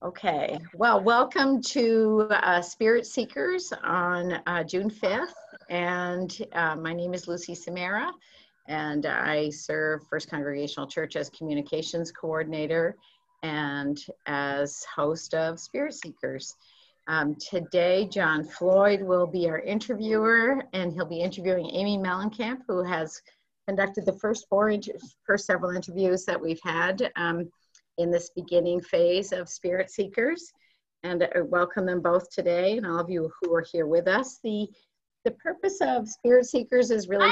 Okay, well, welcome to uh, Spirit Seekers on uh, June 5th. And uh, my name is Lucy Samara, and I serve First Congregational Church as Communications Coordinator and as host of Spirit Seekers. Um, today, John Floyd will be our interviewer, and he'll be interviewing Amy Mellencamp, who has conducted the first four, first several interviews that we've had. Um, in this beginning phase of Spirit Seekers. And I welcome them both today and all of you who are here with us. The, the purpose of Spirit Seekers is really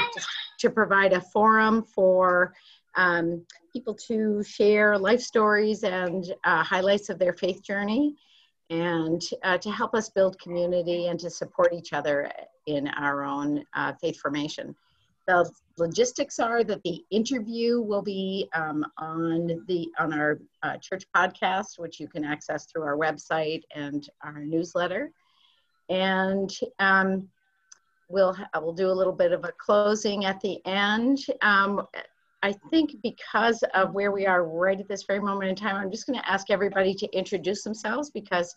to provide a forum for um, people to share life stories and uh, highlights of their faith journey and uh, to help us build community and to support each other in our own uh, faith formation. The logistics are that the interview will be um, on the on our uh, church podcast, which you can access through our website and our newsletter. And um, we'll we'll do a little bit of a closing at the end. Um, I think because of where we are right at this very moment in time, I'm just going to ask everybody to introduce themselves because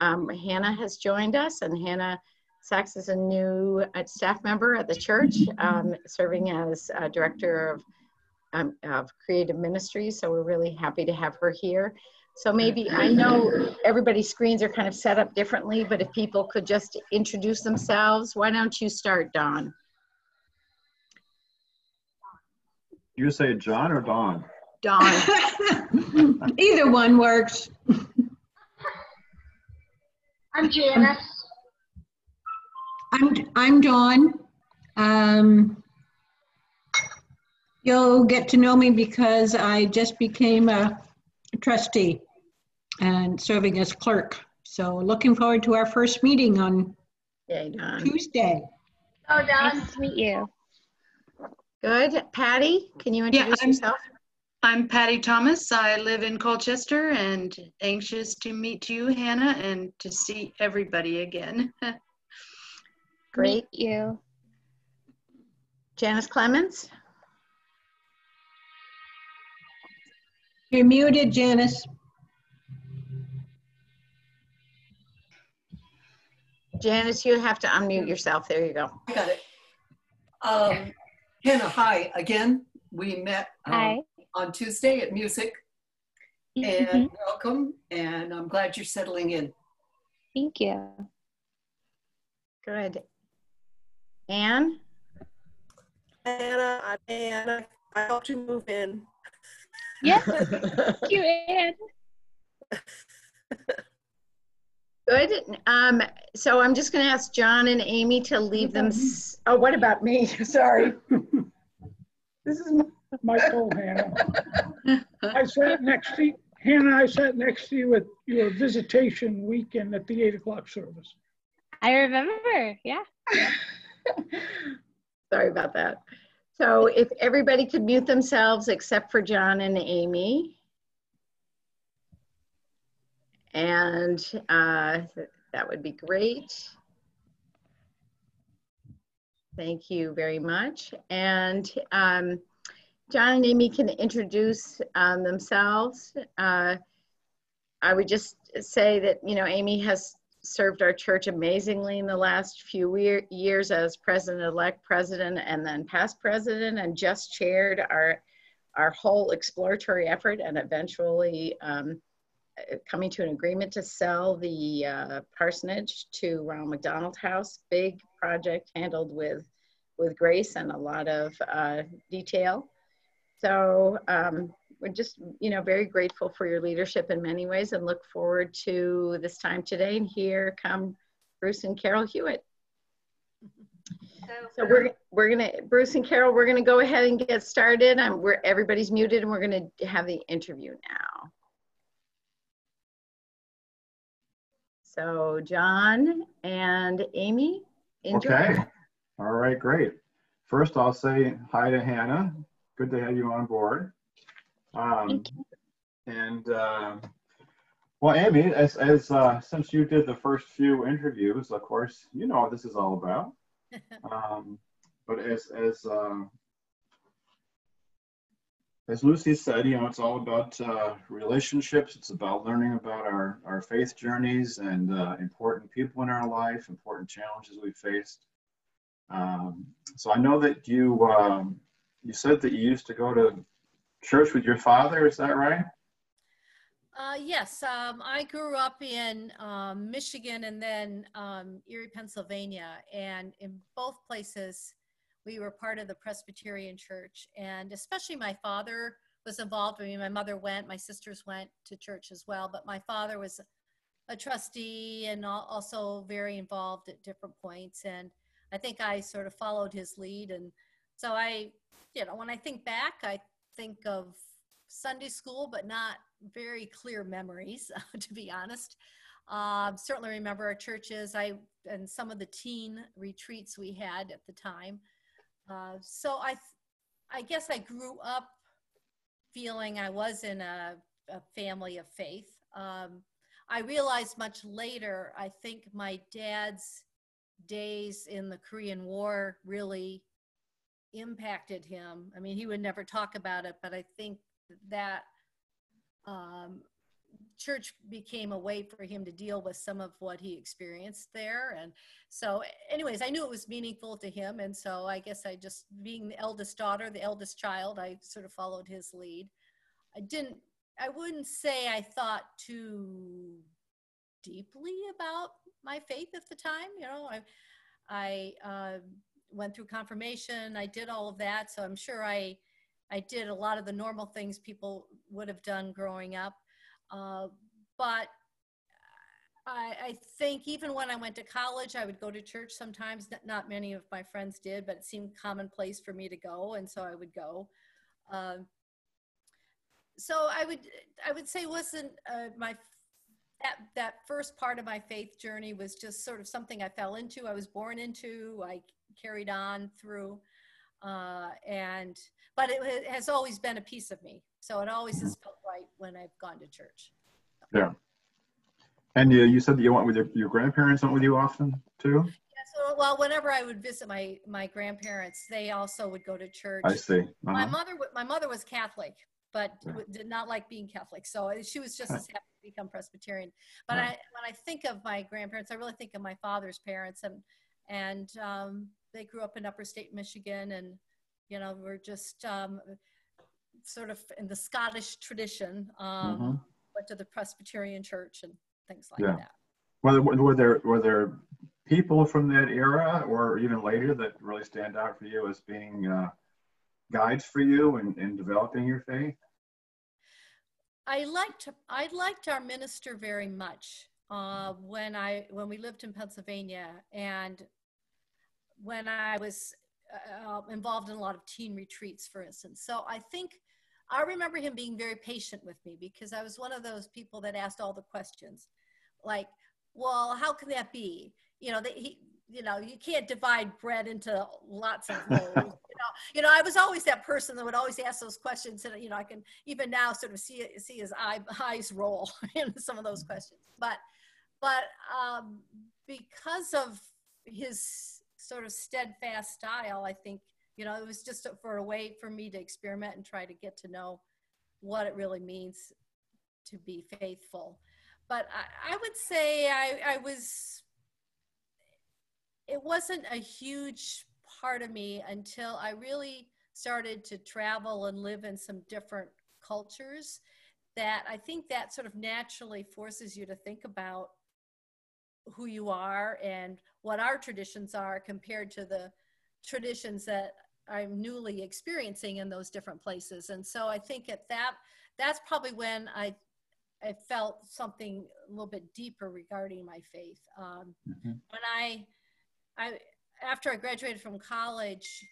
um, Hannah has joined us, and Hannah Sachs is a new uh, staff member at the church, um, serving as uh, director of, um, of creative ministries. So we're really happy to have her here. So maybe I know everybody's screens are kind of set up differently, but if people could just introduce themselves, why don't you start, Don? You say John or Don? Don. Either one works. I'm Janice. I'm, I'm Dawn. Um, you'll get to know me because I just became a trustee and serving as clerk. So looking forward to our first meeting on Yay, Don. Tuesday. Oh, Don. Nice to meet you. Good. Patty, can you introduce I'm- yourself? I'm Patty Thomas. I live in Colchester and anxious to meet you, Hannah, and to see everybody again. Great. Meet you. Janice Clemens? You're muted, Janice. Janice, you have to unmute yourself. There you go. I got it. Um, Hannah, hi again. We met um, Hi. on Tuesday at Music, Mhm. and welcome. And I'm glad you're settling in. Thank you. Good. Anne? Anna, I'm Anna. I helped you move in. Yeah. Thank you, Anne. Good. Um, so I'm just going to ask John and Amy to leave them. Oh, what about me? Sorry. This is Michael Hannah. I sat next to, Hannah, I sat next to you at your visitation weekend at the eight o'clock service. I remember. Yeah. Sorry about that. So if everybody could mute themselves except for John and Amy. And uh, that would be great. Thank you very much. And um, John and Amy can introduce um, themselves. Uh, I would just say that, you know, Amy has served our church amazingly in the last few years as president-elect president and then past president and just chaired our our whole exploratory effort and eventually um, coming to an agreement to sell the uh, parsonage to Ronald McDonald House. Big project handled with with grace and a lot of uh, detail. So um, we're just, you know, very grateful for your leadership in many ways and look forward to this time today. And here come Bruce and Carol Hewitt. So we're, we're gonna, Bruce and Carol, we're gonna go ahead and get started. Um, we're, everybody's muted and we're gonna have the interview now. So John and Amy, enjoy. Okay. All right, great. First, I'll say hi to Hannah. Good to have you on board. Um, and uh, well, Amy, as, as uh, since you did the first few interviews, of course, you know what this is all about. Um, but as as uh, as Lucy said, you know, it's all about uh, relationships. It's about learning about our, our faith journeys and uh, important people in our life, important challenges we faced. Um, so I know that you um, you said that you used to go to church with your father. Is that right? Uh, yes, um, I grew up in um, Michigan and then um, Erie, Pennsylvania, and in both places, we were part of the Presbyterian Church. And especially my father was involved. I mean, my mother went, my sisters went to church as well, but my father was a trustee and also very involved at different points. And I think I sort of followed his lead. And so I, you know, when I think back, I think of Sunday school, but not very clear memories, to be honest. Um, certainly remember our churches, I and some of the teen retreats we had at the time. Uh, so I, I guess I grew up feeling I was in a, a family of faith. Um, I realized much later. I think my dad's days in the Korean War really impacted him. I mean, he would never talk about it, but I think that um, church became a way for him to deal with some of what he experienced there. And so, anyways, I knew it was meaningful to him. And so, I guess I just, being the eldest daughter, the eldest child, I sort of followed his lead. I didn't, I wouldn't say I thought too deeply about my faith at the time. You know, I, I uh, went through confirmation, I did all of that. So, I'm sure I, I did a lot of the normal things people would have done growing up. Uh, but I, I, think even when I went to college, I would go to church sometimes. Not many of my friends did, but it seemed commonplace for me to go, and so I would go. Uh, so I would I would say wasn't uh, my that that first part of my faith journey was just sort of something I fell into. I was born into. I carried on through, uh, and but it has always been a piece of me. So it always has felt right when I've gone to church. Yeah. And you, you said that you went with your, your grandparents went with you often too? Yeah, so, well, whenever I would visit my, my grandparents, they also would go to church. I see. Uh-huh. My mother, my mother was Catholic, but yeah. did not like being Catholic. So she was just as happy to become Presbyterian. But I, when I think of my grandparents, I really think of my father's parents and, and um, they grew up in upper state Michigan and, you know, we're just, um, sort of in the Scottish tradition, um, mm-hmm. went to the Presbyterian church and things like yeah. that. Were, were there were there people from that era or even later that really stand out for you as being uh, guides for you in, in developing your faith? I liked I liked our minister very much uh, when I when we lived in Pennsylvania and when I was uh, involved in a lot of teen retreats, for instance. So I think I remember him being very patient with me because I was one of those people that asked all the questions, like, "Well, how can that be?" You know, that he, you know, you can't divide bread into lots of loaves. you know, you know, I was always that person that would always ask those questions, and you know, I can even now sort of see see his eye, eyes roll in some of those questions. But, but um, because of his sort of steadfast style, I think you know it was just for a way for me to experiment and try to get to know what it really means to be faithful. But i, I would say I, I was it wasn't a huge part of me until i really started to travel and live in some different cultures that i think that sort of naturally forces you to think about who you are and what our traditions are compared to the traditions that I'm newly experiencing in those different places. And so I think at that, that's probably when I, I felt something a little bit deeper regarding my faith. Um, mm-hmm. When I, I, after I graduated from college,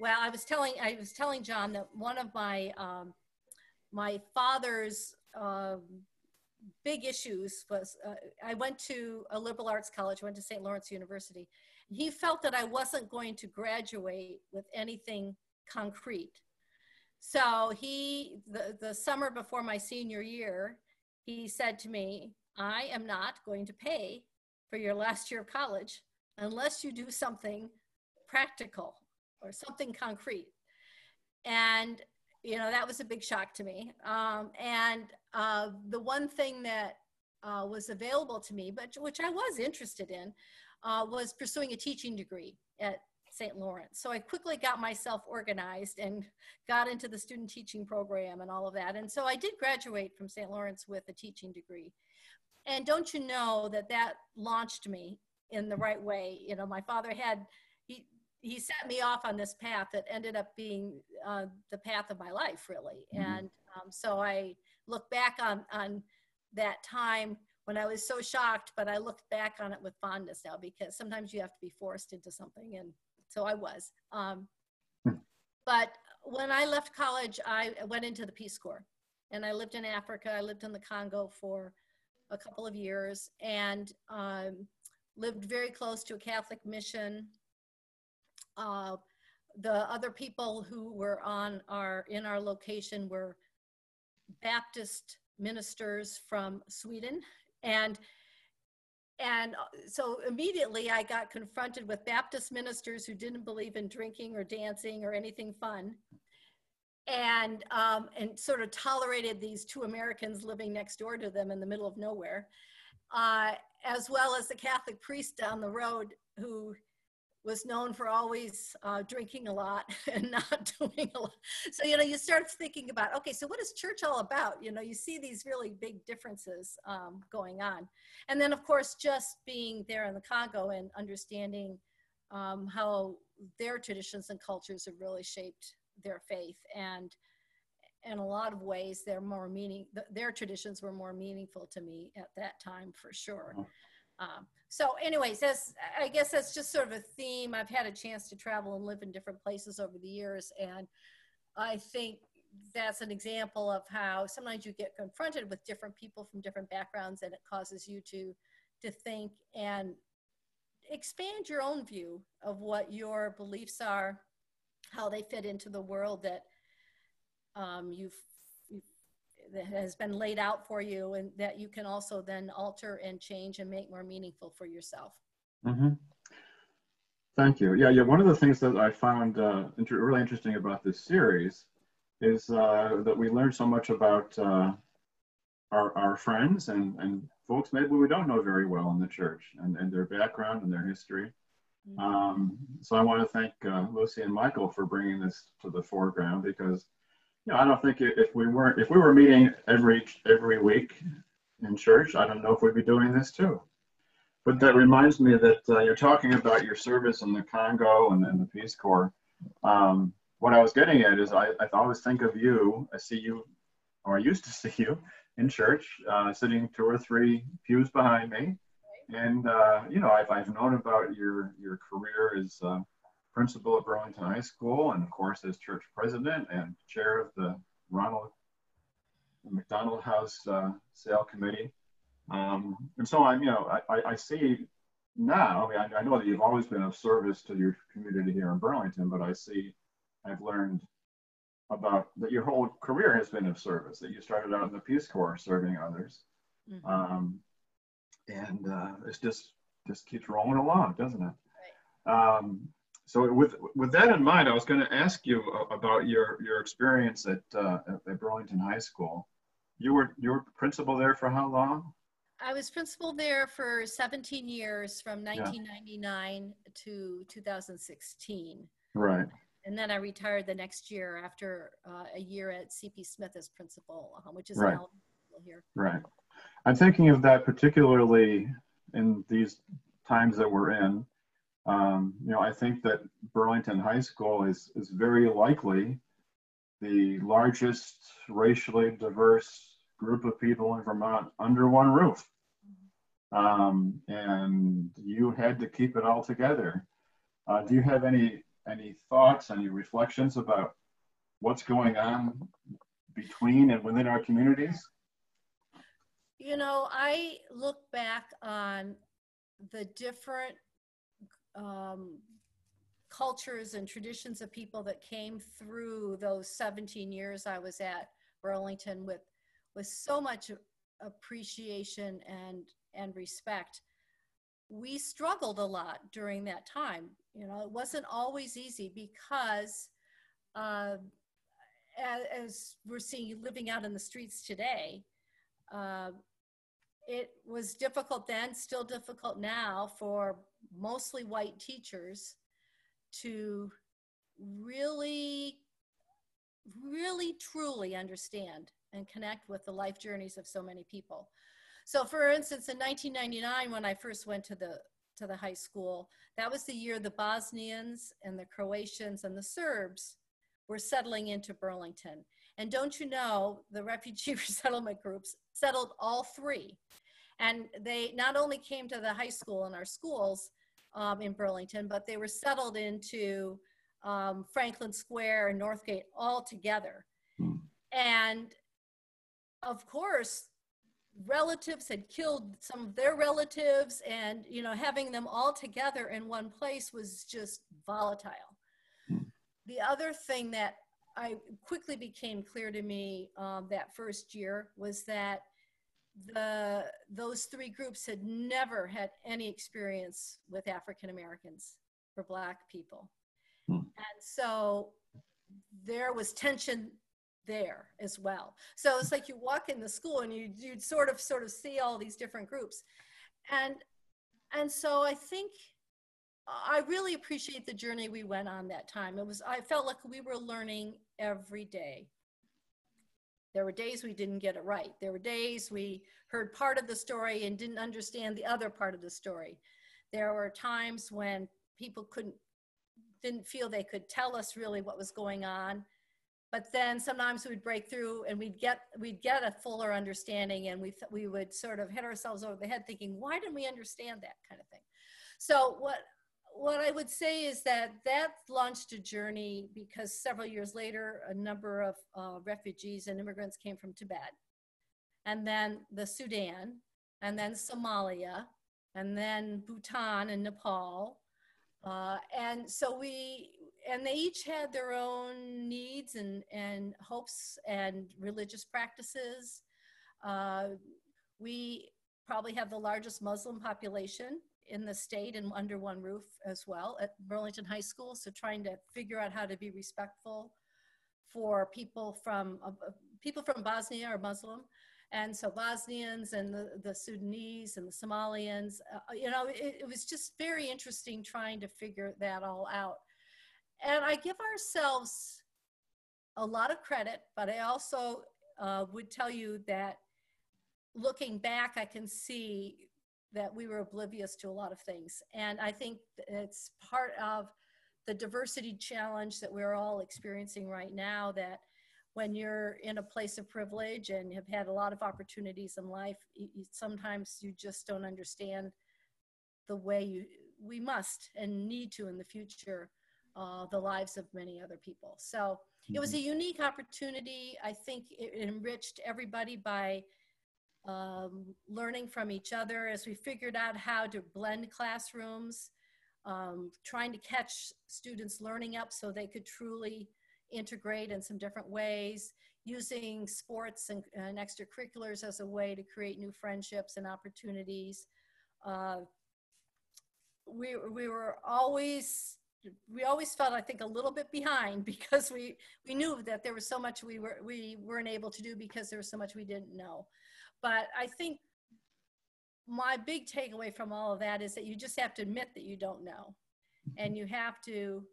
well, I was telling, I was telling John that one of my, um, my father's um, big issues was uh, I went to a liberal arts college, went to St. Lawrence University, he felt that I wasn't going to graduate with anything concrete. So he, the, the summer before my senior year, he said to me, I am not going to pay for your last year of college unless you do something practical or something concrete. And you know, that was a big shock to me. Um, and uh, the one thing that uh, was available to me, but which I was interested in, uh, was pursuing a teaching degree at St. Lawrence. So I quickly got myself organized and got into the student teaching program and all of that. And so I did graduate from St. Lawrence with a teaching degree. And don't you know that that launched me in the right way? You know, my father had, he, he set me off on this path that ended up being uh, the path of my life, really. Mhm. And um, so I look back on, on that time when I was so shocked, but I looked back on it with fondness now because sometimes you have to be forced into something. And so I was. Um, but when I left college, I went into the Peace Corps and I lived in Africa. I lived in the Congo for a couple of years and um, lived very close to a Catholic mission. Uh, the other people who were on our in our location were Baptist ministers from Sweden. And and uh, so immediately I got confronted with Baptist ministers who didn't believe in drinking or dancing or anything fun, and um, and sort of tolerated these two Americans living next door to them in the middle of nowhere, uh, as well as the Catholic priest down the road who was known for always uh, drinking a lot and not doing a lot. So, you know, you start thinking about, okay, so what is church all about? You know, you see these really big differences um, going on. And then, of course, just being there in the Congo and understanding um, how their traditions and cultures have really shaped their faith. And in a lot of ways, they're more meaning, their traditions were more meaningful to me at that time for sure. Um, so anyways, that's, I guess that's just sort of a theme. I've had a chance to travel and live in different places over the years. And I think that's an example of how sometimes you get confronted with different people from different backgrounds and it causes you to, to think and expand your own view of what your beliefs are, how they fit into the world that um, you've that has been laid out for you and that you can also then alter and change and make more meaningful for yourself. hmm Thank you. Yeah, yeah. One of the things that I found uh, inter- really interesting about this series is uh, that we learned so much about uh, our, our friends and, and folks maybe we don't know very well in the church and, and their background and their history. Um, so I want to thank uh, Lucy and Michael for bringing this to the foreground because you know, I don't think if we weren't if we were meeting every every week in church, I don't know if we'd be doing this too. But that reminds me that uh, you're talking about your service in the Congo and, and the Peace Corps. Um, what I was getting at is I, I always think of you. I see you, or I used to see you in church, uh, sitting two or three pews behind me. And uh, you know, I've, I've known about your your career as uh, principal at Burlington High School, and of course as church president and chair of the Ronald McDonald House uh, Sale Committee. Um, and so I'm, you know, I, I, I see now. I, mean, I, I know that you've always been of service to your community here in Burlington, but I see, I've learned about that your whole career has been of service. That you started out in the Peace Corps serving others. Um, and uh, it's just just keeps rolling along, doesn't it? Um, so with with that in mind, I was going to ask you about your your experience at, uh, at Burlington High School. You were you were principal there for how long? I was principal there for 17 years from 1999 to 2016. Right. And then I retired the next year after uh, a year at CP Smith as principal, uh, which is Right. now here. Right. I'm thinking of that particularly in these times that we're in. Um, you know, I think that Burlington High School is, is very likely the largest racially diverse group of people in Vermont under one roof. Um, and you had to keep it all together. Uh, do you have any any thoughts, any reflections about what's going on between and within our communities? You know, I look back on the different um, cultures and traditions of people that came through those 17 years I was at Burlington with with so much appreciation and and respect. We struggled a lot during that time. You know, it wasn't always easy because uh, as, as we're seeing living out in the streets today, uh, it was difficult then, still difficult now for mostly white teachers to really, really truly understand and connect with the life journeys of so many people. So for instance, in 1999, when I first went to the to the high school, that was the year the Bosnians and the Croatians and the Serbs were settling into Burlington. And don't you know, the refugee resettlement groups settled all three. And they not only came to the high school and our schools um, in Burlington, but they were settled into um, Franklin Square and Northgate all together. And of course, relatives had killed some of their relatives and you know having them all together in one place was just volatile the other thing that i quickly became clear to me um, that first year was that the those three groups had never had any experience with african americans or black people. And so there was tension there as well. So it's like you walk in the school and you you'd sort of sort of see all these different groups, and and so I think I really appreciate the journey we went on that time. It was I felt like we were learning every day. There were days we didn't get it right. There were days we heard part of the story and didn't understand the other part of the story. There were times when people couldn't didn't feel they could tell us really what was going on but then sometimes we'd break through and we'd get we'd get a fuller understanding and we we would sort of hit ourselves over the head thinking why didn't we understand that kind of thing so what what i would say is that that launched a journey because several years later a number of uh, refugees and immigrants came from tibet and then the sudan and then somalia and then bhutan and nepal uh, and so we and they each had their own needs and, and hopes and religious practices. Uh, we probably have the largest Muslim population in the state and under one roof as well at Burlington High School. So trying to figure out how to be respectful for people from uh, people from Bosnia are Muslim. And so Bosnians and the, the Sudanese and the Somalians, uh, you know, it, it was just very interesting trying to figure that all out and I give ourselves a lot of credit, but I also uh, would tell you that looking back, I can see that we were oblivious to a lot of things. And I think it's part of the diversity challenge that we're all experiencing right now that when you're in a place of privilege and have had a lot of opportunities in life, you, sometimes you just don't understand the way you we must and need to in the future uh, the lives of many other people. So it was a mm-hmm. unique opportunity. I think it enriched everybody by um, learning from each other as we figured out how to blend classrooms, um, trying to catch students learning up so they could truly integrate in some different ways, using sports and, and extracurriculars as a way to create new friendships and opportunities. Uh, we, we were always we always felt i think a little bit behind because we we knew that there was so much we were we weren't able to do because there was so much we didn't know but i think my big takeaway from all of that is that you just have to admit that you don't know. And you have to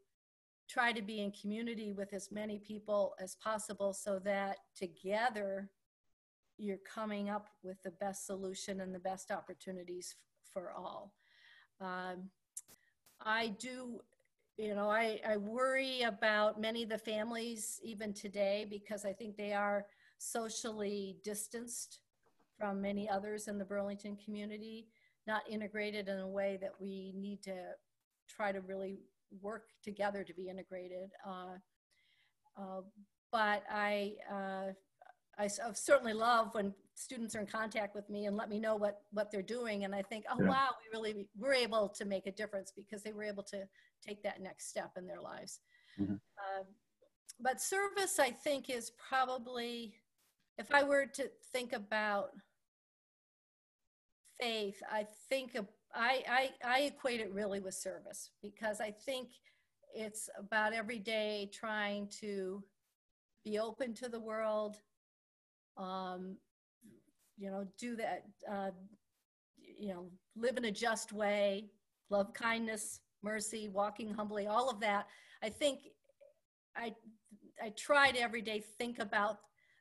try to be in community with as many people as possible so that together you're coming up with the best solution and the best opportunities for all. Um, I do you know, I, I worry about many of the families even today because I think they are socially distanced from many others in the Burlington community, not integrated in a way that we need to try to really work together to be integrated. Uh, uh, but I, uh, I, certainly love when students are in contact with me and let me know what what they're doing and i think oh yeah. wow we really were able to make a difference because they were able to take that next step in their lives mm-hmm. uh, but service i think is probably if i were to think about faith i think I, I i equate it really with service because i think it's about every day trying to be open to the world, um, you know, do that, uh, you know, live in a just way, love kindness, mercy, walking humbly, all of that. I think I I try to every day think about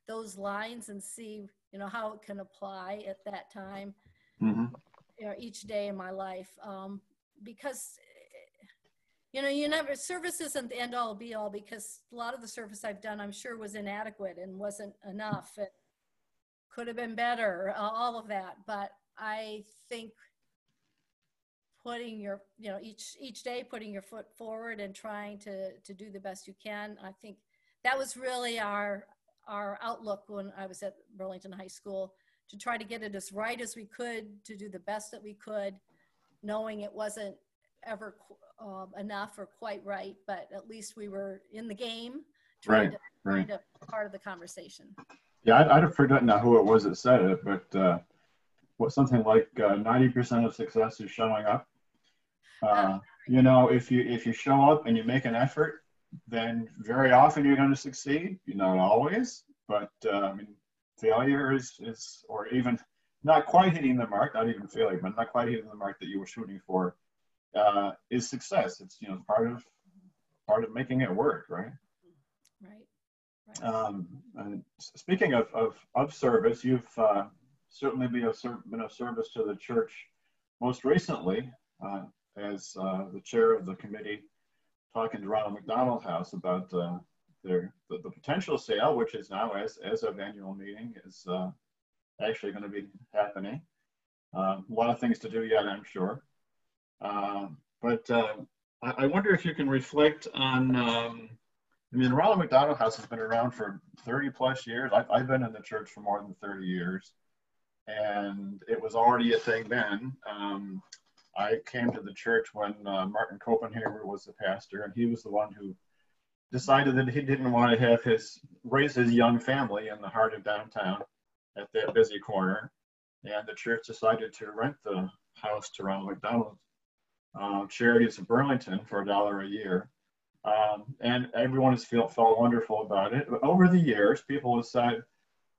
those lines and see, you know, how it can apply at that time, hmm you know, each day in my life. Um, because, you know, you never, service isn't the end all be all because a lot of the service I've done, I'm sure was inadequate and wasn't enough. It could have been better, uh, all of that. But I think putting your, you know, each, each day, putting your foot forward and trying to, to do the best you can. I think that was really our, our outlook when I was at Burlington High School to try to get it as right as we could, to do the best that we could, knowing it wasn't ever um, enough or quite right, but at least we were in the game, trying Right, to right. find a part of the conversation. Yeah, I'd, I'd have forgotten who it was that said it, but uh, what something like uh, ninety percent of success is showing up. Uh, you know, if you if you show up and you make an effort, then very often you're going to succeed. You're not always, but uh, I mean, failure is is or even not quite hitting the mark, not even failure, but not quite hitting the mark that you were shooting for, uh, is success. It's you know part of part of making it work, right? Right. Um, and speaking of, of, of service, you've uh, certainly been of, been of service to the church most recently uh, as uh, the chair of the committee talking to Ronald McDonald House about uh, their, the, the potential sale, which is now, as, as of annual meeting, is uh, actually going to be happening. Uh, a lot of things to do yet, I'm sure. Um, but uh, I, I wonder if you can reflect on. Um, I mean, the Ronald McDonald House has been around for 30 plus years. I've, I've been in the church for more than 30 years, and it was already a thing then. Um, I came to the church when uh, Martin Copenhaver was the pastor, and he was the one who decided that he didn't want to have his raise his young family in the heart of downtown at that busy corner, and the church decided to rent the house to Ronald McDonald uh, Charities of Burlington for a dollar a year. Um, and everyone has felt, felt wonderful about it. But over the years, people have said,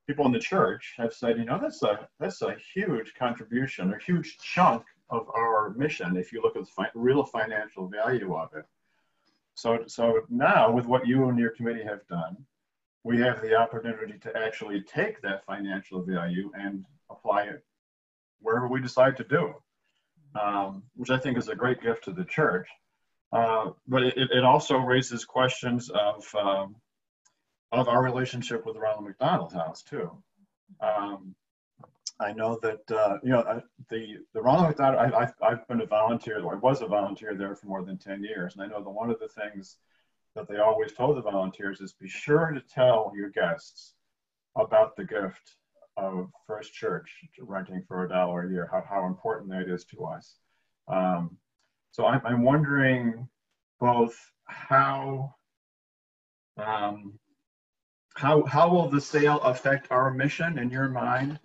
people in the church have said, you know, that's a that's a huge contribution, a huge chunk of our mission. If you look at the fi- real financial value of it. So so now with what you and your committee have done, we have the opportunity to actually take that financial value and apply it wherever we decide to do um, which I think is a great gift to the church. Uh, but it, it also raises questions of um, of our relationship with Ronald McDonald House too. Um, I know that uh, you know I- the the Ronald McDonald. I, I've I've been a volunteer. I was a volunteer there for more than ten years, and I know that one of the things that they always told the volunteers is be sure to tell your guests about the gift of First Church renting for a dollar a year. How how important that is to us. Um, so I'm, I'm wondering both how um, how how will the sale affect our mission in your mind,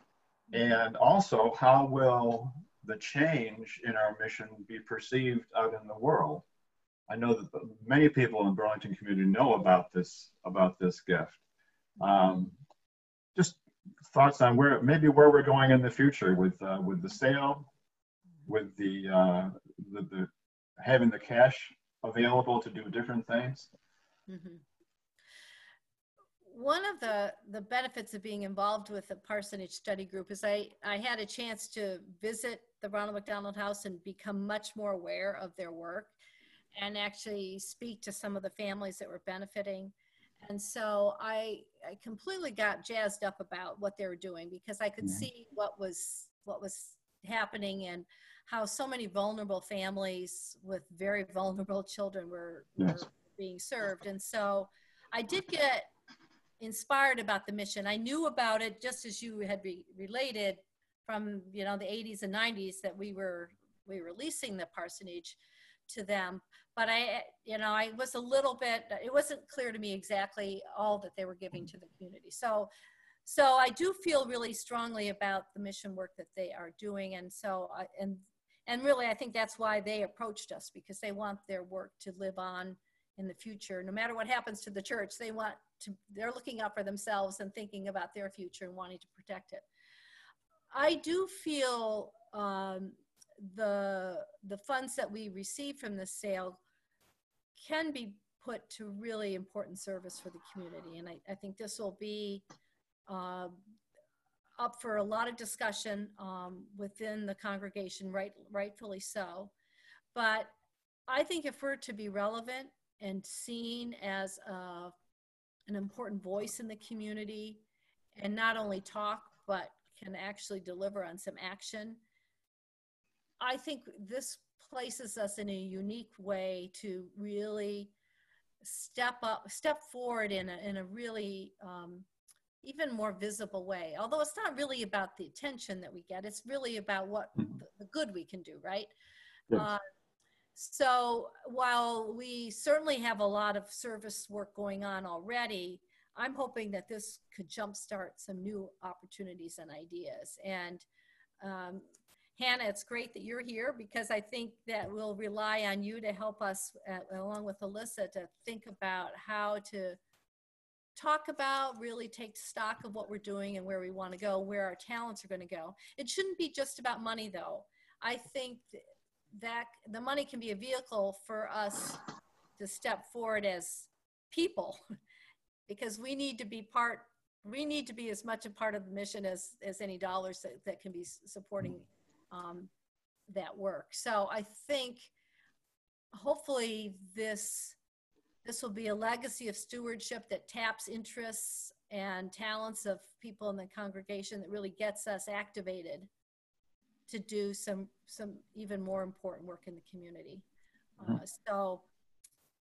and also how will the change in our mission be perceived out in the world? I know that many people in the Burlington community know about this about this gift. Um, just thoughts on where maybe where we're going in the future with uh, with the sale, with the, uh, the the having the cash available to do different things. Mhm. One of the, the benefits of being involved with the parsonage study group is I, I had a chance to visit the Ronald McDonald House and become much more aware of their work and actually speak to some of the families that were benefiting. And so I, I completely got jazzed up about what they were doing because I could Mhm. see what was what was happening and how so many vulnerable families with very vulnerable children were, Yes. were being served. And so I did get inspired about the mission. I knew about it just as you had re- related from you know the 80s and 90s that we were we were leasing the parsonage to them. But I you know I was a little bit it wasn't clear to me exactly all that they were giving to the community. So so I do feel really strongly about the mission work that they are doing, and so I, and and really I think that's why they approached us because they want their work to live on in the future. No matter what happens to the church, they want to they're looking out for themselves and thinking about their future and wanting to protect it. I do feel um, the the funds that we receive from the sale can be put to really important service for the community, and I, I think this will be uh, up for a lot of discussion um, within the congregation, right, rightfully so. But I think if we're to be relevant and seen as a, an important voice in the community, and not only talk but can actually deliver on some action, I think this places us in a unique way to really step up, step forward in a, in a really um, even more visible way. Although it's not really about the attention that we get, it's really about what Mhm. the, the good we can do, right? Yes. Uh, so while we certainly have a lot of service work going on already, I'm hoping that this could jumpstart some new opportunities and ideas. And um, Hannah, it's great that you're here because I think that we'll rely on you to help us, uh, along with Alyssa, to think about how to talk about, really take stock of what we're doing and where we want to go, where our talents are going to go. It shouldn't be just about money, though. I think th- that the money can be a vehicle for us to step forward as people because we need to be part we need to be as much a part of the mission as as any dollars that, that can be supporting um, that work. So i think hopefully this this will be a legacy of stewardship that taps interests and talents of people in the congregation that really gets us activated to do some some even more important work in the community. Uh, so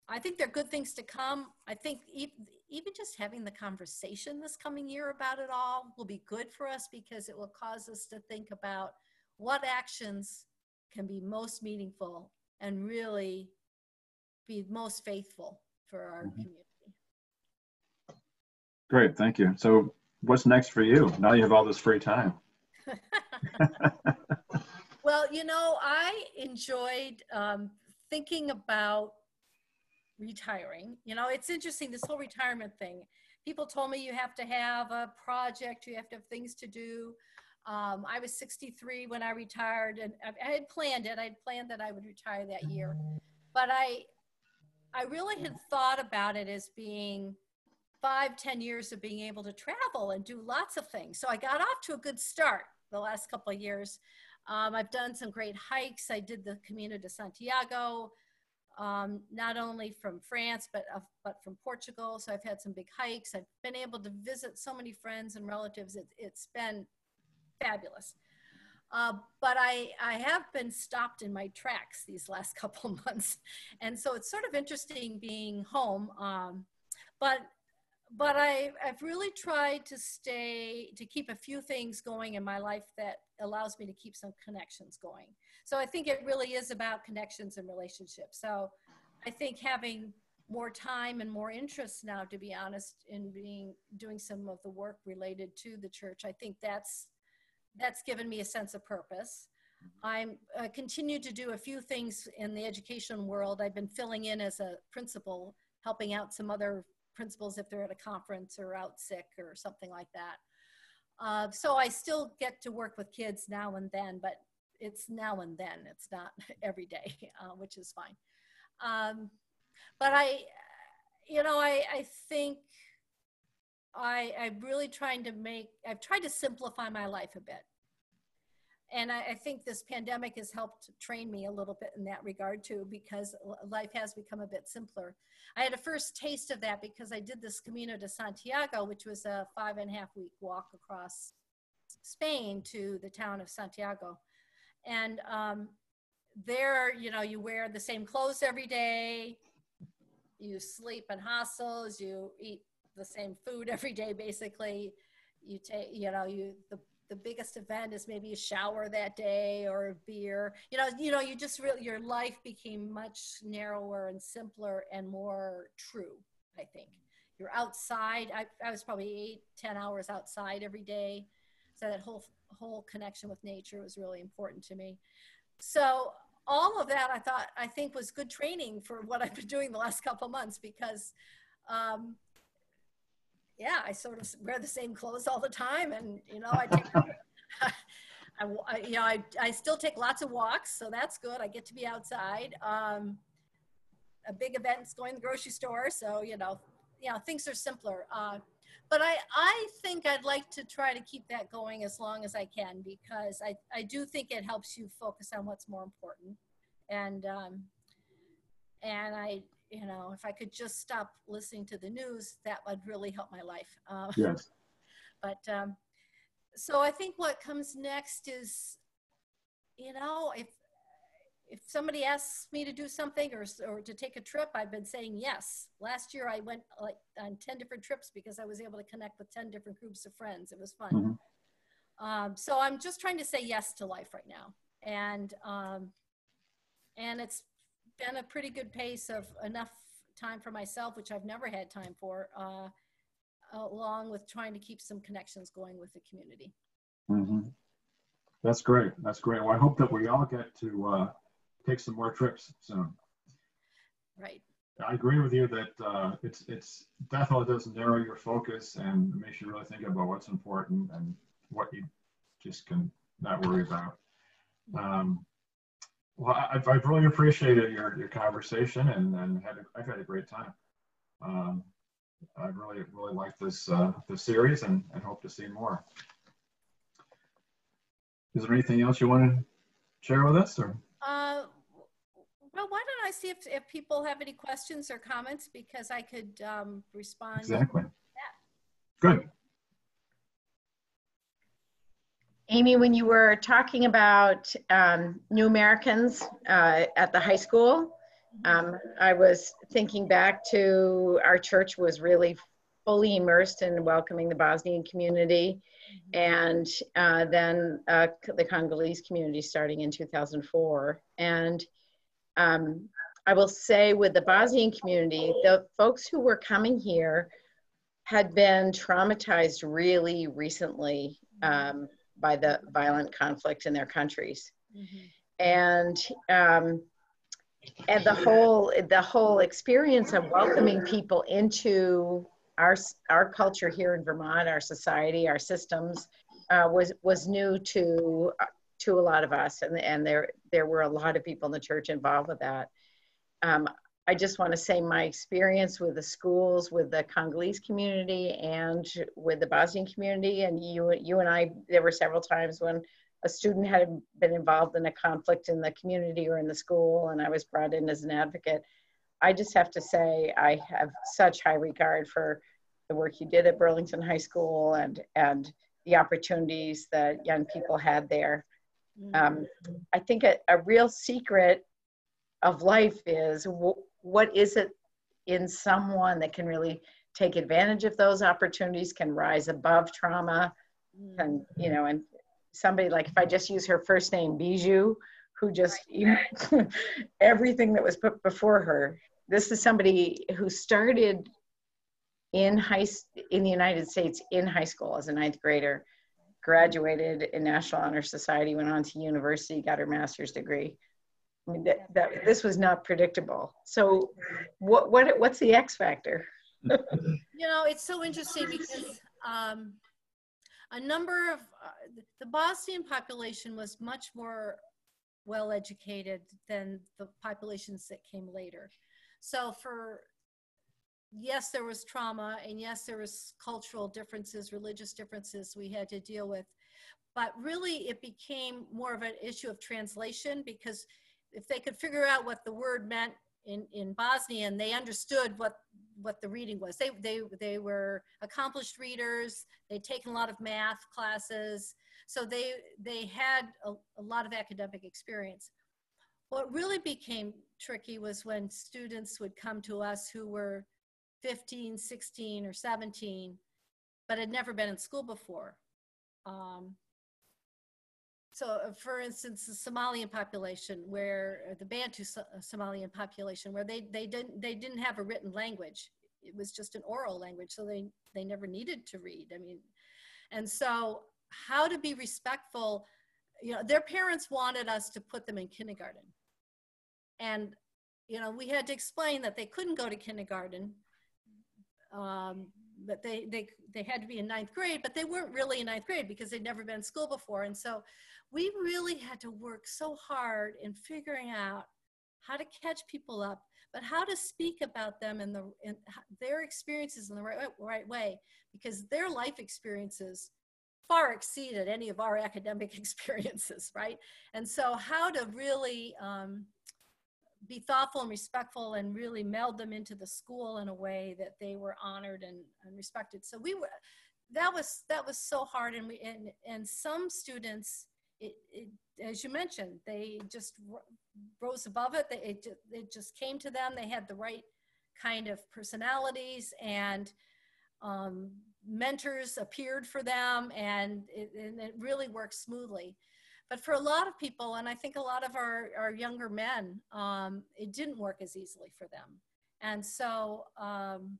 I think there are good things to come. I think e- even just having the conversation this coming year about it all will be good for us because it will cause us to think about what actions can be most meaningful and really be most faithful for our Mhm. community. Great, thank you. So what's next for you? Now you have all this free time. Well, you know, I enjoyed um, thinking about retiring. You know, it's interesting, this whole retirement thing. People told me you have to have a project, you have to have things to do. Um, I was 63 when I retired, and I, I had planned it. I had planned that I would retire that year. But I, I really had thought about it as being five, ten years of being able to travel and do lots of things. So I got off to a good start the last couple of years. Um, I've done some great hikes. I did the Camino de Santiago, um, not only from France, but, uh, but from Portugal. So I've had some big hikes. I've been able to visit so many friends and relatives. It, it's been fabulous. Uh, but I, I have been stopped in my tracks these last couple months. And so it's sort of interesting being home. Um, but but I, I've really tried to stay, to keep a few things going in my life that allows me to keep some connections going. So I think it really is about connections and relationships. So I think having more time and more interest now, to be honest, in being, doing some of the work related to the church, I think that's, that's given me a sense of purpose. I'm uh, continue to do a few things in the education world. I've been filling in as a principal, helping out some other principals if they're at a conference or out sick or something like that. Uh, so I still get to work with kids now and then, but it's now and then. It's not every day, uh, which is fine. Um, but I, you know, I, I think I, I'm really trying to make, I've tried to simplify my life a bit. And I, I think this pandemic has helped train me a little bit in that regard too, because life has become a bit simpler. I had a first taste of that because I did this Camino de Santiago, which was a five and a half week walk across Spain to the town of Santiago. And um, there, you know, you wear the same clothes every day, you sleep in hostels, you eat the same food every day, basically. You take, you know, you, the, the biggest event is maybe a shower that day or a beer. You know, you know, you just really your life became much narrower and simpler and more true. I think you're outside. I, I was probably eight, ten hours outside every day, so that whole whole connection with nature was really important to me. So all of that, I thought, I think was good training for what I've been doing the last couple months because. Um, yeah, I sort of wear the same clothes all the time, and you know, I take, I, I, you know, I, I still take lots of walks, so that's good. I get to be outside. Um, a big event's going to the grocery store, so you know, you know, things are simpler. Uh, but I, I think I'd like to try to keep that going as long as I can because I, I do think it helps you focus on what's more important. And, um, and I, you know, if I could just stop listening to the news, that would really help my life. Uh, Yes. but um, so I think what comes next is, you know, if if somebody asks me to do something or or to take a trip, I've been saying yes. Last year I went like on ten different trips because I was able to connect with ten different groups of friends. It was fun. Um, so I'm just trying to say yes to life right now, and um, and it's been a pretty good pace of enough time for myself, which I've never had time for. Uh, along with trying to keep some connections going with the community. hmm That's great. That's great. Well, I hope that we all get to uh, take some more trips soon. Right. I agree with you that uh, it's it's definitely does narrow your focus and makes you really think about what's important and what you just can not worry about. Um, well, I- I've, I've really appreciated your, your conversation and, and had a, I've had a great time. Um, I really really like this uh, this series and, and hope to see more. Is there anything else you want to share with us or? Uh, well, why don't I see if, if people have any questions or comments because I could um, respond. Exactly. Yeah. Good. Amy, when you were talking about um, New Americans uh, at the high school, um, I was thinking back to our church was really fully immersed in welcoming the Bosnian community and uh, then uh, the Congolese community starting in 2004. And um, I will say with the Bosnian community, the folks who were coming here had been traumatized really recently um, by the violent conflict in their countries. And um, and the whole the whole experience of welcoming people into our our culture here in Vermont, our society, our systems, uh, was was new to to a lot of us, and and there there were a lot of people in the church involved with that. Um, I just want to say my experience with the schools, with the Congolese community, and with the Bosnian community, and you you and I, there were several times when a student had been involved in a conflict in the community or in the school, and I was brought in as an advocate. I just have to say I have such high regard for the work you did at Burlington High School and and the opportunities that young people had there. Um, I think a, a real secret of life is what is it in someone that can really take advantage of those opportunities, can rise above trauma, and you know, and somebody like if I just use her first name, Bijou, who just everything that was put before her. This is somebody who started in high in the United States in high school as a ninth grader, graduated in National Honor Society, went on to university, got her master's degree. I mean, that, that this was not predictable. So, what what what's the X factor? you know, it's so interesting because um, a number of uh, the Bosnian population was much more well educated than the populations that came later. So for yes, there was trauma, and yes, there was cultural differences, religious differences we had to deal with, but really it became more of an issue of translation because if they could figure out what the word meant in, in Bosnian, they understood what what the reading was. They they they were accomplished readers. They'd taken a lot of math classes, so they they had a, a lot of academic experience. What really became tricky was when students would come to us who were 15, 16, or 17, but had never been in school before. Um, so, uh, for instance, the Somalian population, where uh, the Bantu uh, Somalian population, where they, they didn't they didn't have a written language, it was just an oral language, so they they never needed to read. I mean, and so how to be respectful, you know, their parents wanted us to put them in kindergarten, and you know, we had to explain that they couldn't go to kindergarten um, but they, they, they had to be in ninth grade, but they weren't really in ninth grade because they'd never been in school before. And so we really had to work so hard in figuring out how to catch people up, but how to speak about them and the in their experiences in the right, right way, because their life experiences far exceeded any of our academic experiences, right? And so how to really um, be thoughtful and respectful and really meld them into the school in a way that they were honored and, and respected. So we were, that was, that was so hard. And we, and, and some students, it, it, as you mentioned, they just rose above it. They, It, it just came to them. They had the right kind of personalities and um, mentors appeared for them and it, and it really worked smoothly. But for a lot of people, and I think a lot of our, our younger men, um, it didn't work as easily for them. And so um,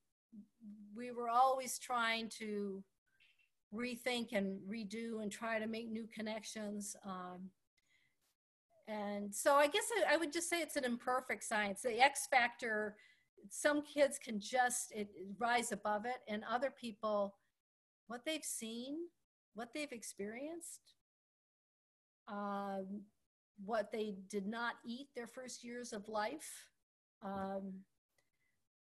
we were always trying to rethink and redo and try to make new connections. Um, and so I guess I, I, would just say it's an imperfect science. The X factor, some kids can just it, rise above it, and other people, what they've seen, what they've experienced, um, what they did not eat their first years of life. Um,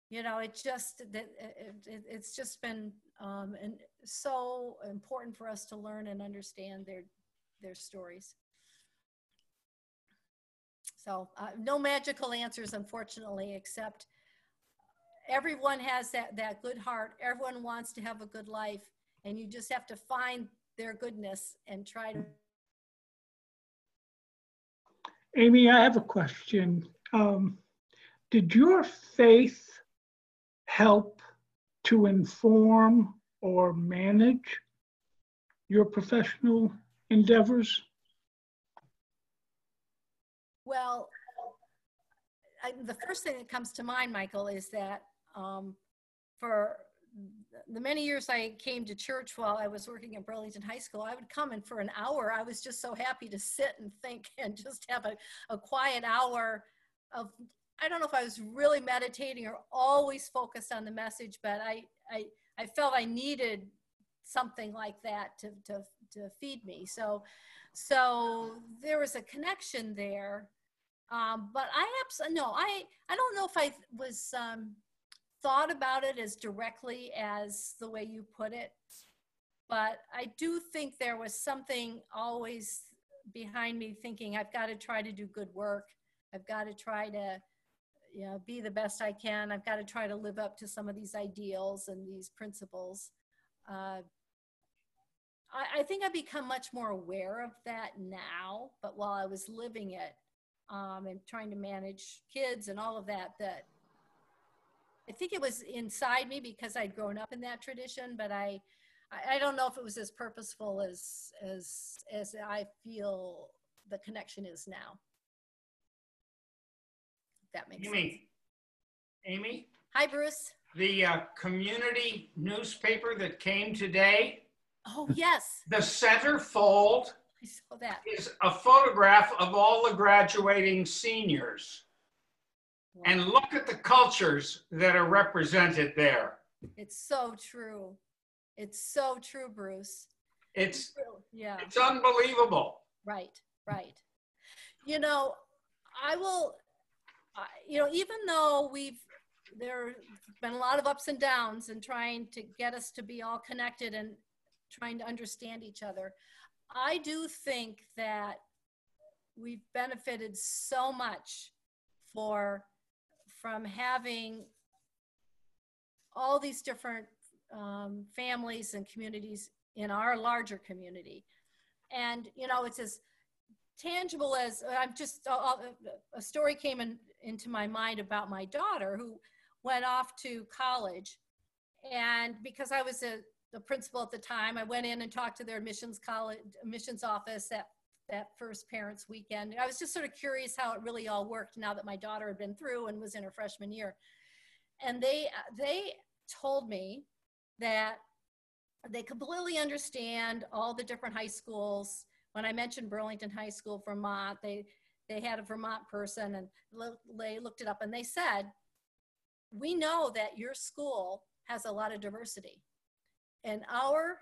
you know, it just that it, it, it's just been um, and so important for us to learn and understand their their stories. So uh, no magical answers, unfortunately, except everyone has that, that good heart. Everyone wants to have a good life, and you just have to find their goodness and try to Amy, I have a question. Um, did your faith help to inform or manage your professional endeavors? Well, I, the first thing that comes to mind, Michael, is that um, for the many years I came to church while I was working at Burlington High School, I would come and for an hour, I was just so happy to sit and think and just have a, a quiet hour of, I don't know if I was really meditating or always focused on the message, but I, I, I felt I needed something like that to, to, to feed me. So, so there was a connection there. Um, but I absolutely, no, I, I don't know if I was, um, thought about it as directly as the way you put it, but I do think there was something always behind me thinking I've got to try to do good work. I've got to try to you know be the best I can. I've got to try to live up to some of these ideals and these principles. Uh, I, I, think I've become much more aware of that now, but while I was living it um, and trying to manage kids and all of that, that I think it was inside me because I'd grown up in that tradition, but I, I don't know if it was as purposeful as as as I feel the connection is now. that makes Amy, sense. Amy. Hi, Bruce. The uh, community newspaper that came today. Oh yes. The centerfold. I saw that. Is a photograph of all the graduating seniors. And look at the cultures that are represented there. It's so true. It's so true, Bruce. It's yeah. It's unbelievable. Right, right. You know, I will. Uh, you know, even though we've there's been a lot of ups and downs in trying to get us to be all connected and trying to understand each other, I do think that we've benefited so much for from having all these different um, families and communities in our larger community. And, you know, it's as tangible as I'm just, uh, a story came in, into my mind about my daughter who went off to college. And because I was a, the principal at the time, I went in and talked to their admissions college, admissions office that first parents weekend. I was just sort of curious how it really all worked now that my daughter had been through and was in her freshman year. And they they told me that they completely understand all the different high schools. When I mentioned Burlington High School, Vermont, they they had a Vermont person and they looked it up and they said, we know that your school has a lot of diversity. And our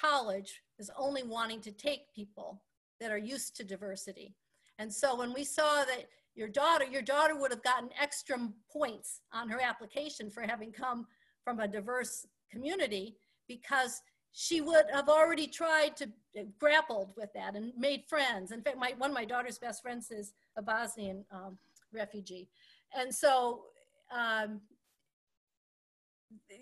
college is only wanting to take people that are used to diversity. And so when we saw that your daughter, your daughter would have gotten extra points on her application for having come from a diverse community because she would have already tried to uh, grappled with that and made friends. In fact, my, one of my daughter's best friends is a Bosnian um, refugee. And so, um,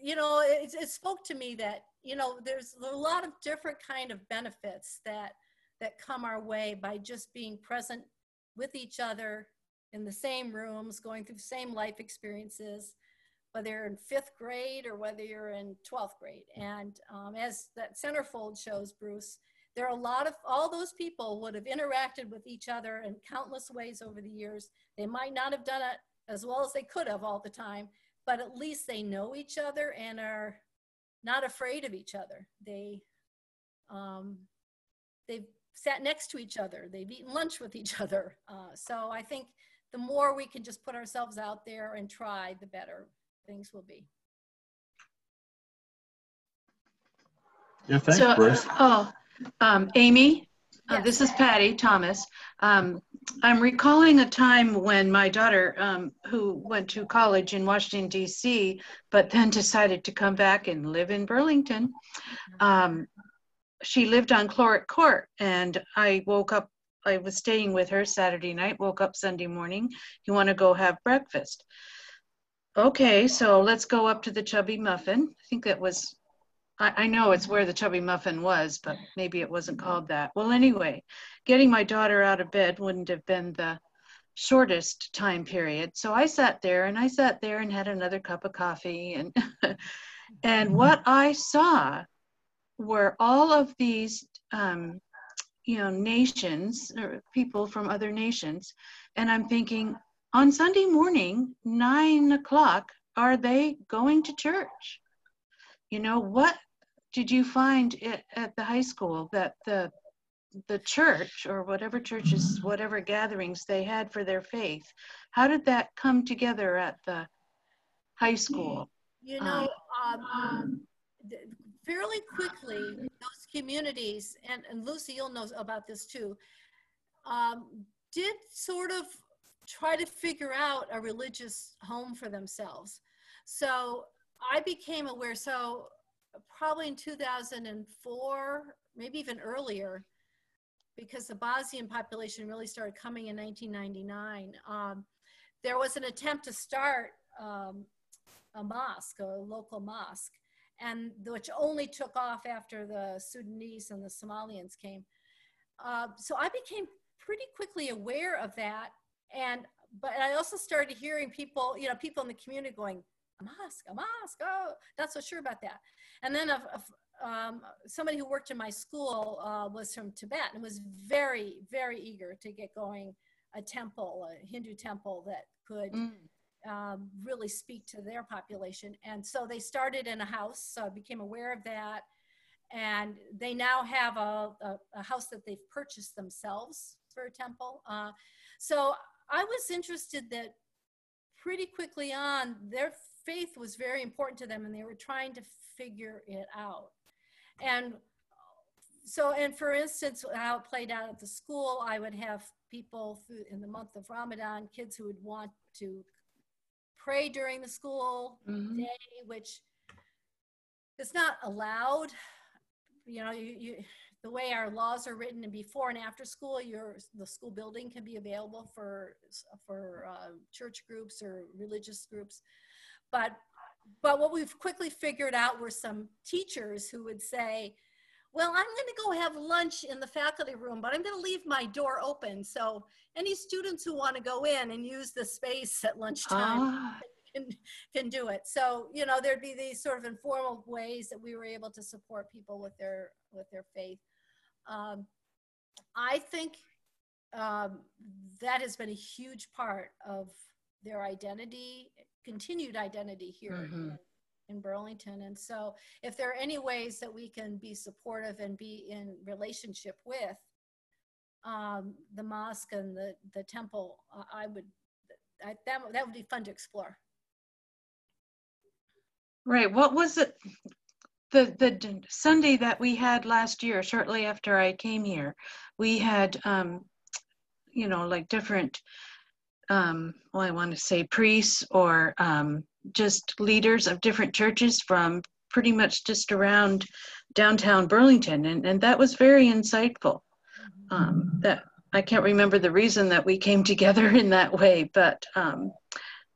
you know, it, it spoke to me that, you know, there's a lot of different kind of benefits that, that come our way by just being present with each other in the same rooms, going through the same life experiences, whether you're in fifth grade or whether you're in 12th grade. And um, as that centerfold shows, Bruce, there are a lot of, all those people would have interacted with each other in countless ways over the years. They might not have done it as well as they could have all the time, but at least they know each other and are not afraid of each other. They, um, they've sat next to each other. They've eaten lunch with each other. Uh, so I think the more we can just put ourselves out there and try, the better things will be. Yeah, thanks, So, Bruce. oh, um, Amy, uh, this is Patty Thomas. Um, I'm recalling a time when my daughter, um, who went to college in Washington, D.C., but then decided to come back and live in Burlington. She lived on Cloric Court, and I woke up. I was staying with her Saturday night, woke up Sunday morning. You want to go have breakfast? Okay, so let's go up to the Chubby Muffin. I think that was I, I know it's where the chubby muffin was, but maybe it wasn't called that. Well, anyway, getting my daughter out of bed wouldn't have been the shortest time period. So I sat there and I sat there and had another cup of coffee and and what I saw were all of these um, you know nations or people from other nations, and I'm thinking on Sunday morning, nine o'clock, are they going to church? You know what did you find at the high school that the the church or whatever churches whatever gatherings they had for their faith? How did that come together at the high school? You know, um, th- fairly quickly, those communities, and, and Lucy, you'll know about this too, um, did sort of try to figure out a religious home for themselves. So I became aware, so probably in 2004, maybe even earlier, because the Bosnian population really started coming in 1999. Um, there was an attempt to start um, a mosque, a local mosque, and which only took off after the Sudanese and the Somalians came. Uh, so I became pretty quickly aware of that, and but I also started hearing people, you know, people in the community going, "A mosque, a mosque, oh, not so sure about that." And then a, a, um, somebody who worked in my school uh, was from Tibet and was very, very eager to get going a temple, a Hindu temple that could um, really speak to their population. And so they started in a house, so I became aware of that. And they now have a, a, a house that they've purchased themselves for a temple. Uh, so I was interested that pretty quickly on, their faith was very important to them and they were trying to figure it out. And so, and for instance, how it played out at the school, I would have people in the month of Ramadan, kids who would want to pray during the school Mhm. day, which is not allowed. You know, you, you, the way our laws are written and before and after school, your, the school building can be available for, for uh, church groups or religious groups. But, but what we've quickly figured out were some teachers who would say, well, I'm going to go have lunch in the faculty room, but I'm going to leave my door open. So any students who want to go in and use the space at lunchtime Ah. can, can do it. So, you know, there'd be these sort of informal ways that we were able to support people with their, with their faith. Um, I think um, that has been a huge part of their identity, continued identity here Mhm. in Burlington. And so if there are any ways that we can be supportive and be in relationship with um, the mosque and the, the temple, I would, I, that, that would be fun to explore. Right. What was it? The the Sunday that we had last year, shortly after I came here, we had, um, you know, like different, um, well, I want to say priests or um, just leaders of different churches from pretty much just around downtown Burlington, and and that was very insightful. Um, that I can't remember the reason that we came together in that way, but um,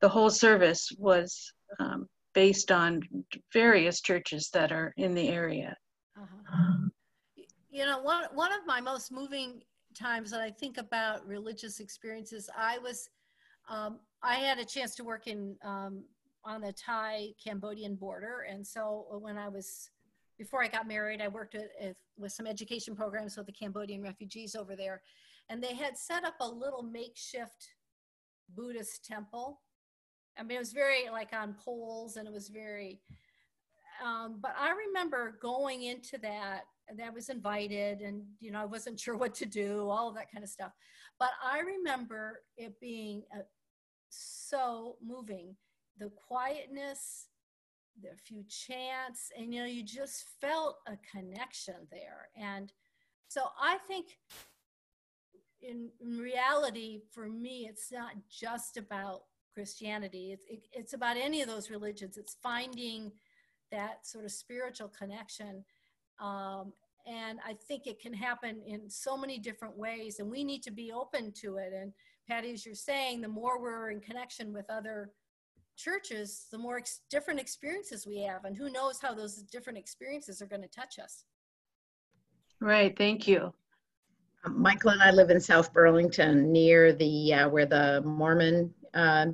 the whole service was um, based on various churches that are in the area. Uh-huh. You know, one, one of my most moving times that I think about religious experiences, I was, um, I had a chance to work in, um, on the Thai Cambodian border. And so when I was, before I got married, I worked with, with some education programs with the Cambodian refugees over there. And they had set up a little makeshift Buddhist temple. I mean, it was very like on poles and it was very, um, but I remember going into that and I was invited and, you know, I wasn't sure what to do, all of that kind of stuff. But I remember it being uh, so moving the quietness, the few chants, and, you know, you just felt a connection there. And so I think in, in reality, for me, it's not just about Christianity. It's, it, it's about any of those religions. It's finding that sort of spiritual connection. Um, and I think it can happen in so many different ways, and we need to be open to it. And Patty, as you're saying, the more we're in connection with other churches, the more ex- different experiences we have, and who knows how those different experiences are going to touch us. Right. Thank you. Um, Michael and I live in South Burlington, near the uh, where the Mormon uh,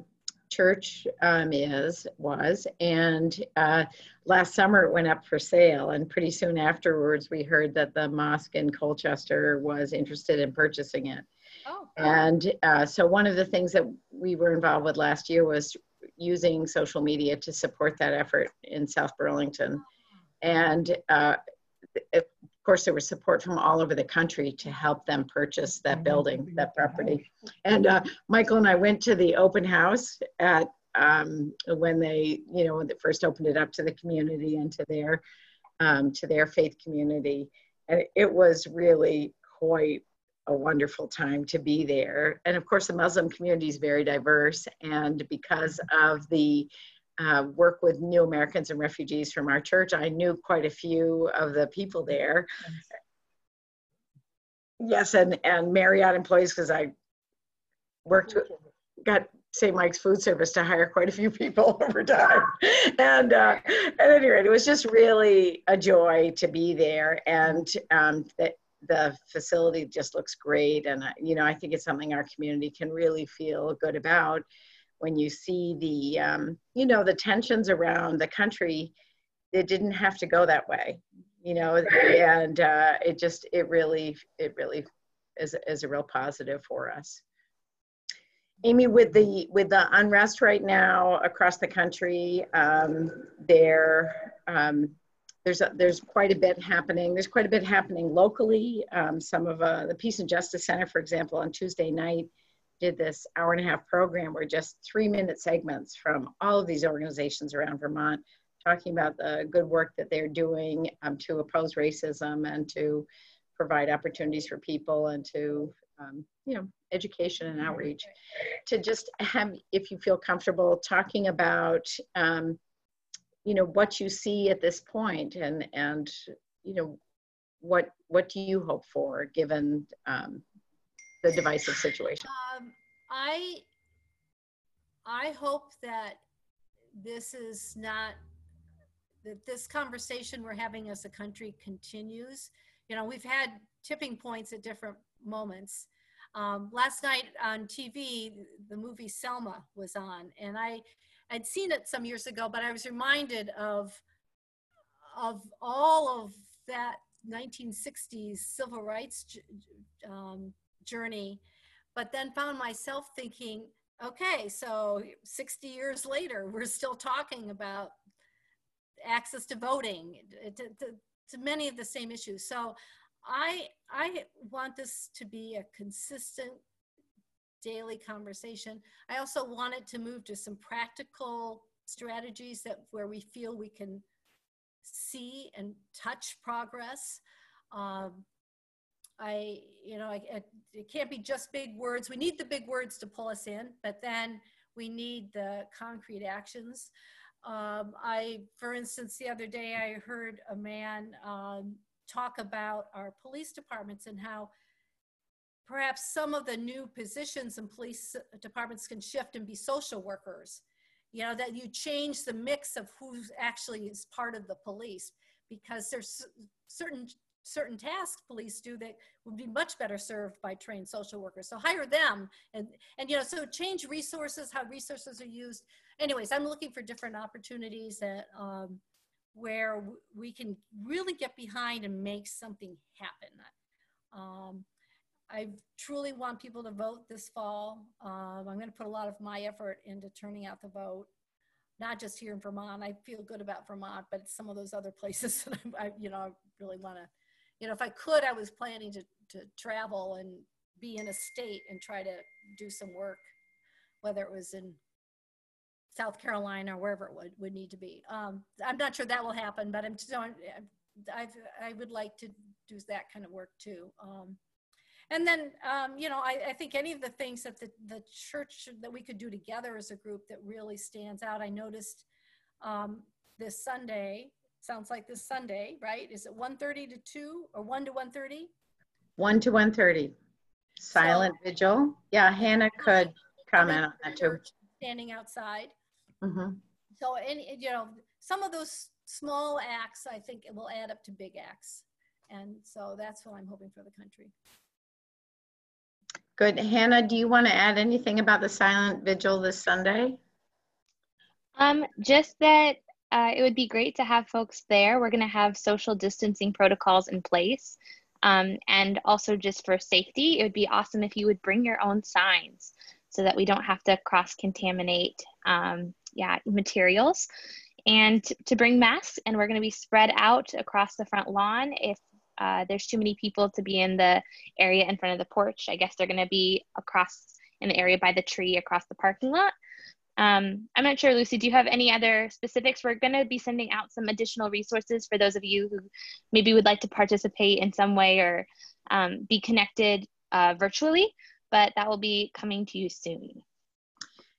church um, is was, and uh, last summer it went up for sale, and pretty soon afterwards we heard that the mosque in Colchester was interested in purchasing it. Oh. And uh, so one of the things that we were involved with last year was using social media to support that effort in South Burlington, and uh, of course there was support from all over the country to help them purchase that building, that property. And uh, Michael and I went to the open house at um, when they, you know, when they first opened it up to the community and to their um, to their faith community, and it was really quite a wonderful time to be there. And of course, the Muslim community is very diverse, and because of the uh, work with new Americans and refugees from our church, I knew quite a few of the people there. Yes, and and Marriott employees because I worked with, got St. Mike's Food Service to hire quite a few people over time. And uh, at any rate, it was just really a joy to be there, and um, the, the facility just looks great. And you know, I think it's something our community can really feel good about when you see the um, you know the tensions around the country. It didn't have to go that way you know and uh, it just it really it really is, is a real positive for us amy with the with the unrest right now across the country um, there um, there's a, there's quite a bit happening there's quite a bit happening locally um, some of uh, the peace and justice center for example on tuesday night did this hour and a half program where just three minute segments from all of these organizations around vermont talking about the good work that they're doing um, to oppose racism and to provide opportunities for people and to, um, you know, education and outreach. To just have, if you feel comfortable, talking about, um, you know, what you see at this point and, and you know, what, what do you hope for given um, the divisive situation? Um, I, I hope that this is not that this conversation we're having as a country continues. You know, we've had tipping points at different moments. Um, last night on TV, the movie Selma was on, and I I'd seen it some years ago, but I was reminded of of all of that 1960s civil rights um, journey, but then found myself thinking, okay, so 60 years later, we're still talking about access to voting, to, to, to, many of the same issues. So I, I want this to be a consistent daily conversation. I also wanted to move to some practical strategies that where we feel we can see and touch progress. Um, I, you know, I, it, it can't be just big words. We need the big words to pull us in, but then we need the concrete actions. Um, I, for instance, the other day I heard a man um, talk about our police departments and how perhaps some of the new positions in police departments can shift and be social workers. You know, that you change the mix of who actually is part of the police because there's certain certain tasks police do that would be much better served by trained social workers. So hire them and, and you know, so change resources, how resources are used. Anyways, I'm looking for different opportunities that, um, where we can really get behind and make something happen. Um, I truly want people to vote this fall. Um, I'm going to put a lot of my effort into turning out the vote, not just here in Vermont. I feel good about Vermont, but some of those other places that I, you know, I really want to you know, if I could, I was planning to, to travel and be in a state and try to do some work, whether it was in South Carolina or wherever it would, would need to be. Um, I'm not sure that will happen, but I'm, so I've, I would like to do that kind of work too. Um, and then, um, you know, I, I, think any of the things that the, the church that we could do together as a group that really stands out. I noticed um, this Sunday, sounds like this Sunday, right? Is it 1.30 to 2 or 1 to 1.30? 1 to 1.30. Silent so, vigil. Yeah, Hannah could comment on that too. Standing outside. Mm-hmm. So, any, you know, some of those small acts, I think it will add up to big acts. And so that's what I'm hoping for the country. Good. Hannah, do you want to add anything about the silent vigil this Sunday? Um, just that uh, it would be great to have folks there. We're going to have social distancing protocols in place. Um, and also, just for safety, it would be awesome if you would bring your own signs so that we don't have to cross contaminate um, yeah, materials. And to bring masks, and we're going to be spread out across the front lawn. If uh, there's too many people to be in the area in front of the porch, I guess they're going to be across in the area by the tree across the parking lot. Um, I'm not sure, Lucy, do you have any other specifics? We're going to be sending out some additional resources for those of you who maybe would like to participate in some way or um, be connected uh, virtually, but that will be coming to you soon.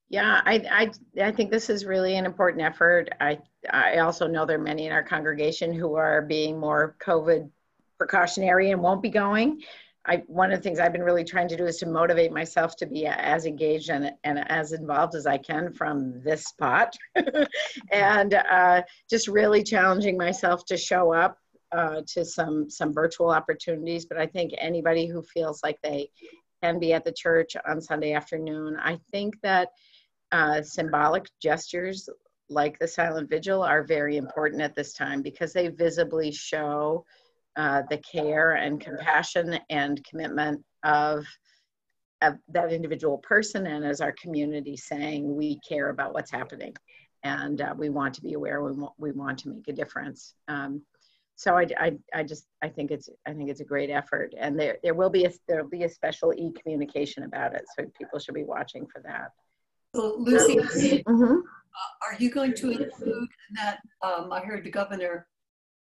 Yeah, I, I, I think this is really an important effort. I, I also know there are many in our congregation who are being more COVID precautionary and won't be going. I, one of the things I've been really trying to do is to motivate myself to be as engaged and, and as involved as I can from this spot. and uh, just really challenging myself to show up uh, to some, some virtual opportunities. But I think anybody who feels like they can be at the church on Sunday afternoon, I think that uh, symbolic gestures like the silent vigil are very important at this time because they visibly show uh, the care and compassion and commitment of, of that individual person and as our community saying we care about what's happening and uh, we want to be aware we want, we want to make a difference um, so I, I, I just I think it's I think it's a great effort and there there will be a there'll be a special e-communication about it so people should be watching for that. So Lucy, mm-hmm. uh, are you going to include that? Um, I heard the governor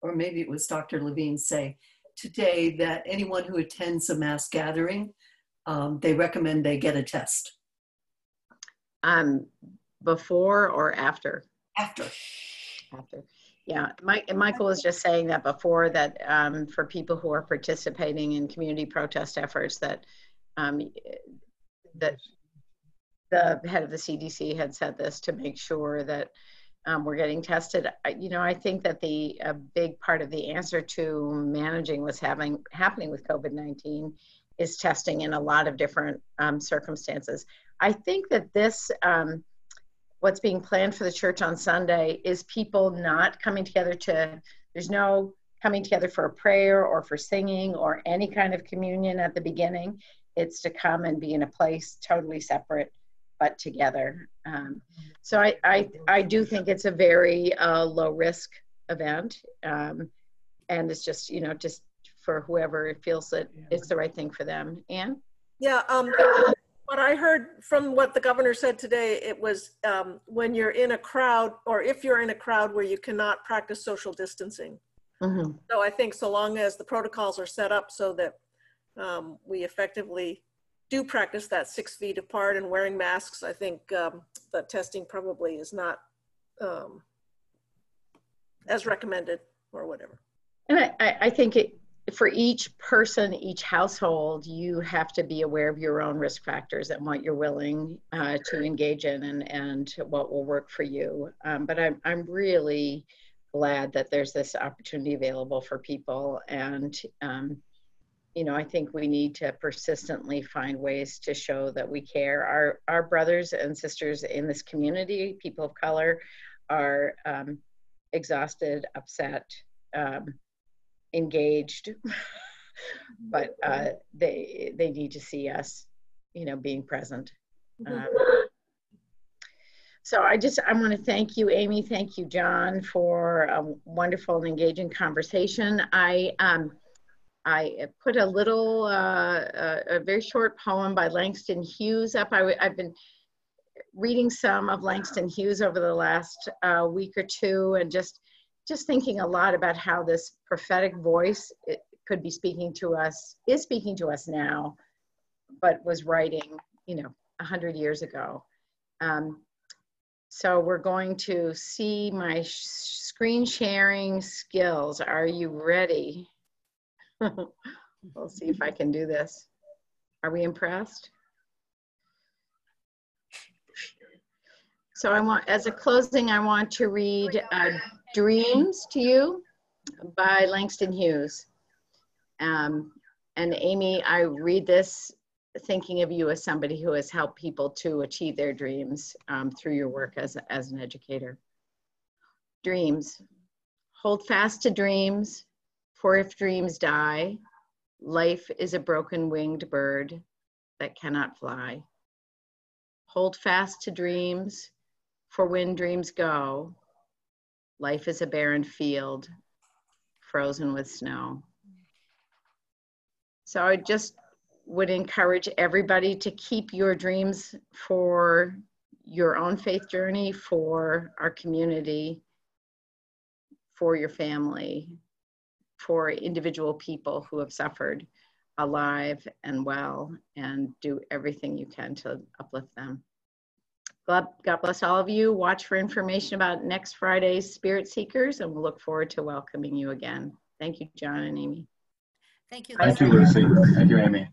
or maybe it was Dr. Levine say today that anyone who attends a mass gathering, um, they recommend they get a test. Um, before or after? After. After. Yeah, Mike, Michael was just saying that before that um, for people who are participating in community protest efforts that um, that the head of the CDC had said this to make sure that um, we're getting tested. I, you know, I think that the a big part of the answer to managing what's having happening with COVID-19 is testing in a lot of different um, circumstances. I think that this, um, what's being planned for the church on Sunday, is people not coming together to. There's no coming together for a prayer or for singing or any kind of communion at the beginning. It's to come and be in a place totally separate but together. Um, so I, I, I do think it's a very uh, low risk event. Um, and it's just, you know, just for whoever it feels that it's the right thing for them. Anne? Yeah, um, What I heard from what the governor said today, it was um, when you're in a crowd, or if you're in a crowd where you cannot practice social distancing. Mhm. So I think so long as the protocols are set up so that um, we effectively do practice that six feet apart and wearing masks, I think um, the testing probably is not um, as recommended or whatever. And I, I, think it, for each person, each household, you have to be aware of your own risk factors and what you're willing uh, to engage in and, and what will work for you. Um, but I'm, I'm really glad that there's this opportunity available for people. And, um, you know, I think we need to persistently find ways to show that we care. Our, our brothers and sisters in this community, people of color, are um, exhausted, upset, um, engaged, but uh, they they need to see us, you know, being present. Um, so I just I want to thank you, Amy. Thank you, John, for a wonderful and engaging conversation. I um, I put a little uh, a, a very short poem by Langston Hughes up. I, have been reading some of Langston Hughes over the last uh, week or two, and just just thinking a lot about how this prophetic voice it could be speaking to us, is speaking to us now, but was writing, you know, a hundred years ago. Um, so we're going to see my sh screen sharing skills. Are you ready? We'll see if I can do this. Are we impressed? So I want, as a closing, I want to read uh, Dreams to you by Langston Hughes. Um, and Amy, I read this thinking of you as somebody who has helped people to achieve their dreams um, through your work as, as an educator. Dreams. Hold fast to dreams, for if dreams die, life is a broken winged bird that cannot fly. Hold fast to dreams, for when dreams go, life is a barren field frozen with snow. So I just would encourage everybody to keep your dreams for your own faith journey, for our community, for your family, for individual people who have suffered alive and well, and do everything you can to uplift them. God, God bless all of you. Watch for information about next Friday's Spirit Seekers, and we'll look forward to welcoming you again. Thank you, John and Amy. Thank you. Thank you, Lucy. Thank you, Amy.